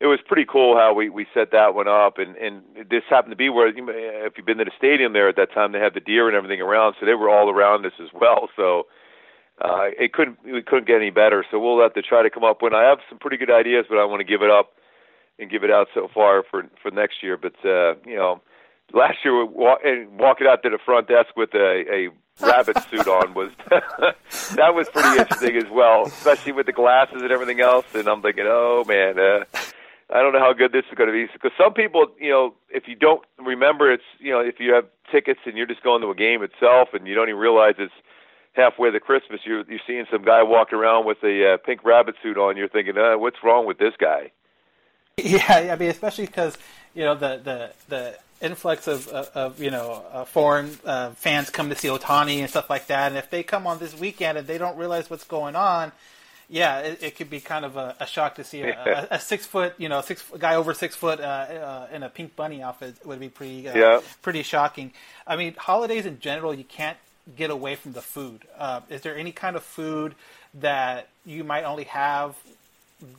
H: it was pretty cool how we we set that one up, and and this happened to be where if you've been to the stadium there at that time, they had the deer and everything around, so they were all around us as well. So uh, it couldn't we couldn't get any better. So we'll have to try to come up with. I have some pretty good ideas, but I want to give it up and give it out so far for for next year. But uh, you know, last year walk, and walking out to the front desk with a, a rabbit suit on was <laughs> that was pretty interesting as well, especially with the glasses and everything else. And I'm thinking, oh man. Uh, I don't know how good this is going to be because some people, you know, if you don't remember, it's you know, if you have tickets and you're just going to a game itself and you don't even realize it's halfway to Christmas, you're you're seeing some guy walking around with a uh, pink rabbit suit on. You're thinking, uh, what's wrong with this guy? <laughs>
F: Yeah, I mean, especially because you know the the the influx of of, of you know uh, foreign uh, fans come to see Ohtani and stuff like that, and if they come on this weekend and they don't realize what's going on yeah, it, it, could be kind of a, a shock to see a, <laughs> a, a, six foot, you know, six guy over six foot uh, uh, in a pink bunny outfit would be pretty, uh,
H: yeah.
F: pretty shocking. I mean, holidays in general, you can't get away from the food. Uh, is there any kind of food that you might only have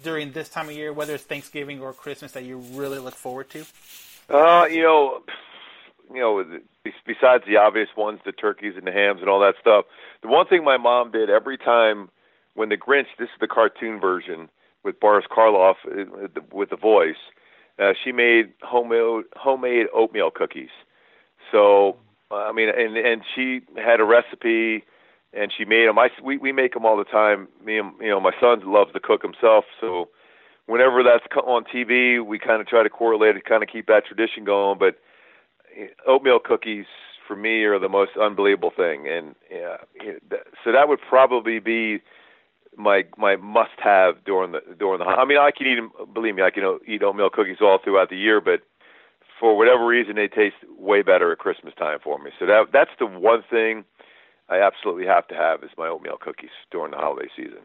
F: during this time of year, whether it's Thanksgiving or Christmas, that you really look forward to?
H: Uh, you know, you know, besides the obvious ones, the turkeys and the hams and all that stuff. The one thing my mom did every time when the Grinch, this is the cartoon version with Boris Karloff uh, with the voice. Uh, she made homemade homemade oatmeal cookies. So I mean, and and she had a recipe, and she made them. I we we make them all the time. Me and you know my son loves to cook himself, so whenever that's on TV, we kind of try to correlate it, kind of keep that tradition going. But eh, oatmeal cookies for me are the most unbelievable thing, and yeah, so that would probably be my my must have during the during the I mean I can eat believe me I can eat oatmeal cookies all throughout the year but for whatever reason they taste way better at Christmas time for me so that that's the one thing I absolutely have to have is my oatmeal cookies during the holiday season.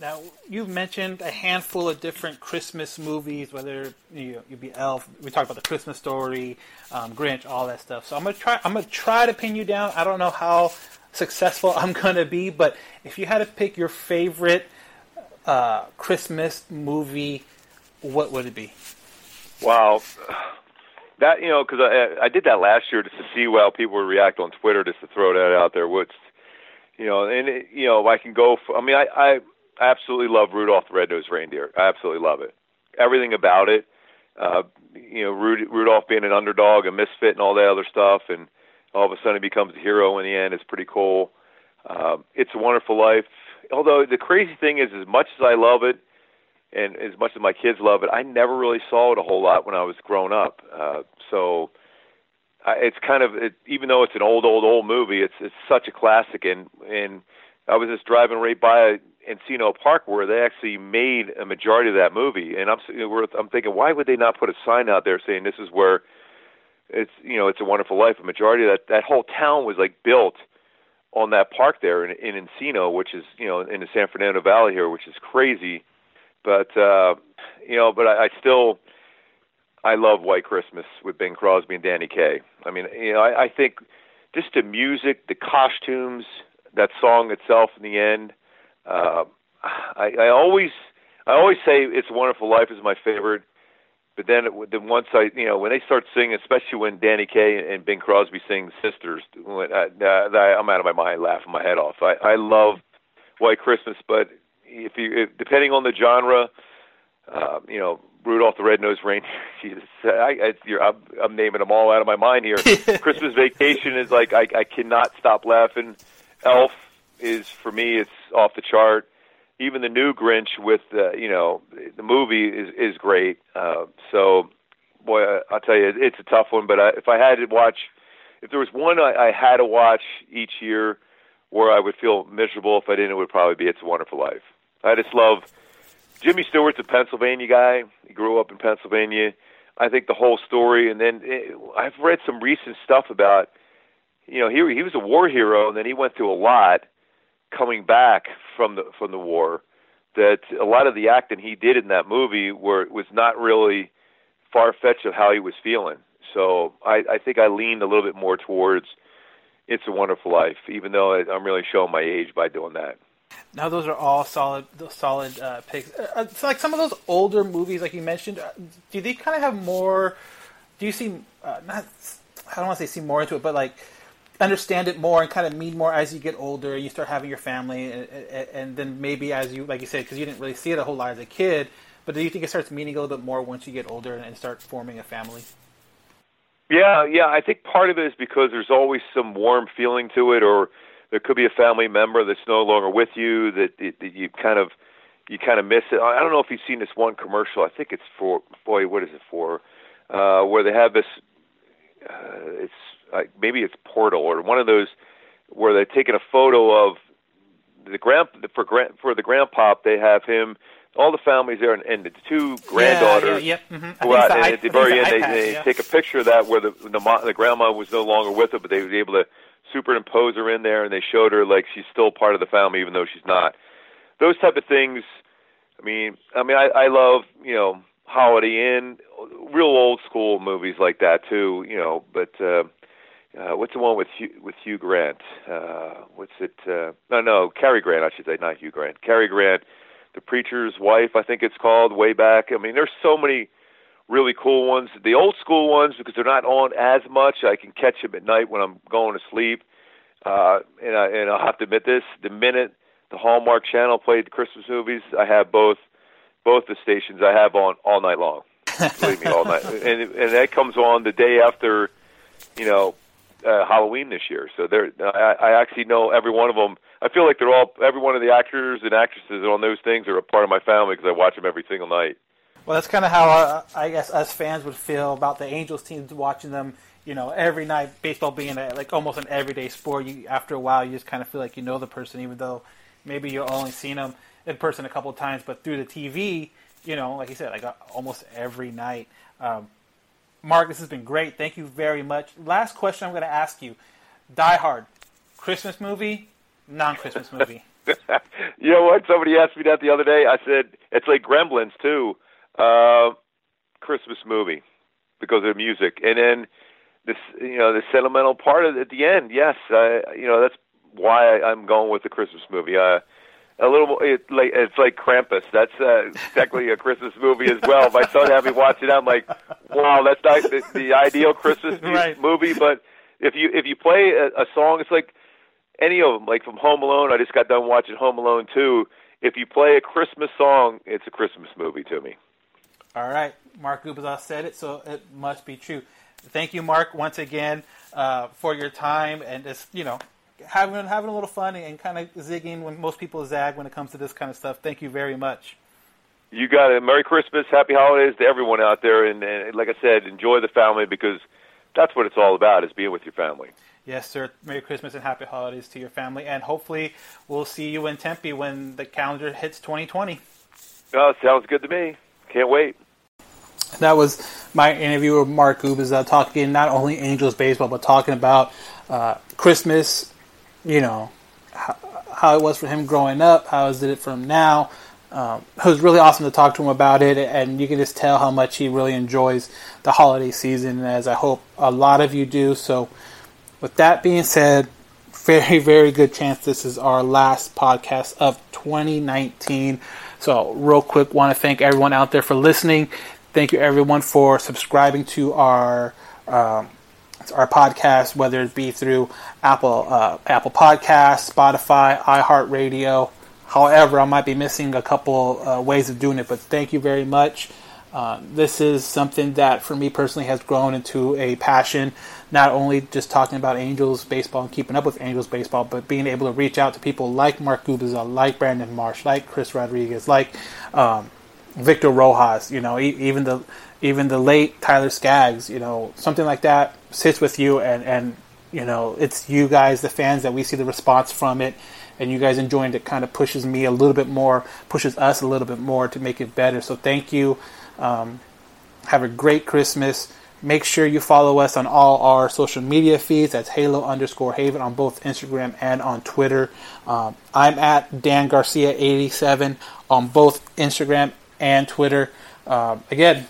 F: Now you've mentioned a handful of different Christmas movies, whether you know, you'd be Elf. We talked about the Christmas Story, um, Grinch, all that stuff. So I'm gonna try. I'm gonna try to pin you down. I don't know how successful <laughs> I'm going to be. But if you had to pick your favorite uh, Christmas movie, what would it be?
H: Wow. That you know, because I I did that last year just to see how people would react on Twitter, just to throw that out there. What's you know, and it, you know, I can go. For, I mean, I I absolutely love Rudolph the Red-Nosed Reindeer. I absolutely love it. Everything about it. Uh, you know, Rudolph being an underdog, a misfit, and all that other stuff, and all of a sudden he becomes a hero in the end. It's pretty cool. Um, it's a Wonderful Life. Although the crazy thing is, as much as I love it, and as much as my kids love it, I never really saw it a whole lot when I was growing up. Uh, so I, it's kind of it, even though it's an old, old, old movie, it's it's such a classic. And and I was just driving right by Encino Park where they actually made a majority of that movie, and I'm I'm thinking, why would they not put a sign out there saying this is where it's you know it's a wonderful life. A majority of that that whole town was like built on that park there in, in Encino, which is you know in the San Fernando Valley here, which is crazy. But uh, you know, but I, I still I love White Christmas with Bing Crosby and Danny Kaye. I mean, you know, I, I think just the music, the costumes, that song itself in the end. Uh, I, I always I always say "It's a Wonderful Life" is my favorite but then, then once I, you know, when they start singing, especially when Danny Kaye and Bing Crosby sing "Sisters," when, uh, uh, I'm out of my mind, laughing my head off. I, I love White Christmas, but if you, if, depending on the genre, uh, you know, Rudolph the Red-Nosed Reindeer. <laughs> Jesus, I, I, you're, I'm, I'm naming them all out of my mind here. <laughs> Christmas Vacation is like I, I cannot stop laughing. Elf is for me, it's off the chart even the new Grinch with uh, you know the movie is is great. Uh, so, boy, I, I'll tell you, it's a tough one. But I, if I had to watch, if there was one I, I had to watch each year where I would feel miserable if I didn't, it would probably be It's a Wonderful Life. I just love Jimmy Stewart's a Pennsylvania guy. He grew up in Pennsylvania. I think the whole story, and then it, eh, I've read some recent stuff about, you know, he he was a war hero, and then he went through a lot coming back from the from the war that a lot of the acting he did in that movie were was not really far fetched of how he was feeling. So I, I think I leaned a little bit more towards It's a Wonderful Life, even though I'm really showing my age by doing that.
F: Now those are all solid, solid uh, picks. Uh, uh, so like some of those older movies, like you mentioned, uh, do they kind of have more? Do you see uh, not? I don't want to say see more into it, but like understand it more and kind of mean more as you get older. You start having your family, and, and then maybe as you, like you said, because you didn't really see it a whole lot as a kid. But do you think it starts meaning a little bit more once you get older and start forming a family?
H: Yeah, yeah. I think part of it is because there's always some warm feeling to it, or there could be a family member that's no longer with you that, that you kind of you kind of miss it. I don't know if you've seen this one commercial. I think it's for boy, what is it for? Uh, where they have this. Uh, it's like maybe it's Portal or one of those where they're taking a photo of the grand for grand for the grandpa. They have him. All the families there, and, and the two granddaughters
F: yeah, yeah, yeah. Mm-hmm.
H: go out, and I, at the very end, they, they yeah. take a picture of that where the the, the grandma was no longer with her, but they were able to superimpose her in there, and they showed her like she's still part of the family, even though she's not. Those type of things. I mean, I mean, I, I love you know Holiday Inn, real old school movies like that too. You know, but uh, uh, what's the one with Hugh, with Hugh Grant? Uh, what's it? Uh, no, no, Cary Grant. I should say, not Hugh Grant. Cary Grant, The Preacher's Wife. I think it's called. Way back. I mean, there's so many really cool ones. The old school ones because they're not on as much. I can catch them at night when I'm going to sleep. Uh, and, I, and I'll have to admit this: the minute the Hallmark Channel played the Christmas movies, I have both both the stations I have on all night long. Believe me, all night, <laughs> and and that comes on the day after, you know, uh, Halloween this year. So they're I, I actually know every one of them. I feel like they're all every one of the actors and actresses on those things are a part of my family because I watch them every single night.
F: Well, that's kind of how uh, I guess us fans would feel about the Angels teams watching them. You know, every night, baseball being a, like almost an everyday sport. You after a while, you just kind of feel like you know the person, even though maybe you've only seen them in person a couple of times, but through the TV, you know, like you said, like almost every night. Um, Mark, this has been great. Thank you very much. Last question I'm going to ask you: Die Hard, Christmas movie, non-Christmas movie? <laughs>
H: you know what? Somebody asked me that the other day. I said it's like Gremlins too. Uh, Christmas movie because of the music, and then this, you know, the sentimental part of at the end. Yes, I, you know, that's why I, I'm going with the Christmas movie. Uh, a little it, like it's like Krampus. That's uh, technically a Christmas movie as well. My son had me watch it. I'm like, wow, that's not the, the ideal Christmas <laughs>
F: right.
H: movie. But if you if you play a, a song, it's like any of them. Like from Home Alone, I just got done watching Home Alone 2. If you play a Christmas song, it's a Christmas movie to me.
F: All right, Mark Gubicza said it, so it must be true. Thank you, Mark, once again uh, for your time and just you know having having a little fun and kind of zigging when most people zag when it comes to this kind of stuff. Thank you very much.
H: You got it. Merry Christmas, Happy Holidays to everyone out there, and, and like I said, enjoy the family because that's what it's all about: is being with your family.
F: Yes, sir. Merry Christmas and Happy Holidays to your family, and hopefully we'll see you in Tempe when the calendar hits 2020.
H: Oh, sounds good to me. Can't wait.
F: That was my interview with Mark Gubicza talking not only Angels baseball, but talking about uh, Christmas you know, how, how, it was for him growing up, how is it from now. Um, it was really awesome to talk to him about it, and you can just tell how much he really enjoys the holiday season, as I hope a lot of you do. So, with that being said, very, very good chance this is our last podcast of 2019. So, real quick, want to thank everyone out there for listening. Thank you, everyone, for subscribing to our um, our podcast, whether it be through Apple uh, Apple Podcasts, Spotify, iHeartRadio. However, I might be missing a couple uh, ways of doing it, but thank you very much. Uh, this is something that, for me personally, has grown into a passion. Not only just talking about Angels baseball and keeping up with Angels baseball, but being able to reach out to people like Mark Gubicza, like Brandon Marsh, like Chris Rodriguez, like um, Victor Rojas. You know, even the even the late Tyler Skaggs. You know, something like that sits with you, and and you know, it's you guys, the fans, that we see the response from it, and you guys enjoying it kind of pushes me a little bit more, pushes us a little bit more to make it better. So thank you. Um, have a great Christmas. Make sure you follow us on all our social media feeds. That's Halo underscore Haven on both Instagram and on Twitter. Um, I'm at Dan Garcia 87 on both Instagram and Twitter. Um, again,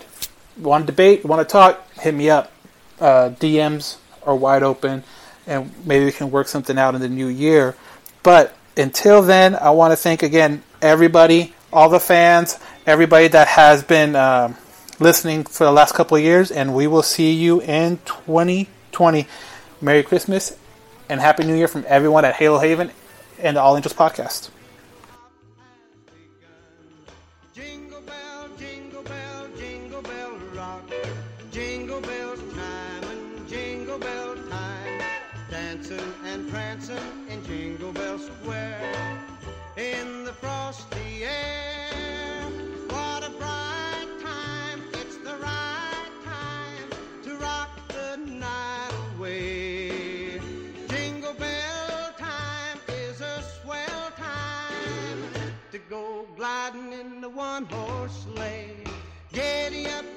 F: want to debate, want to talk, hit me up. Uh, DMs are wide open,
I: and maybe we can work something out in the new year. But until then, I want to thank again everybody, all the fans, everybody that has been um, listening for the last couple of years, and we will see you in 2020. Merry Christmas and Happy New Year from everyone at Halo Haven and the All Angels Podcast.
J: one horse sleigh. Giddy up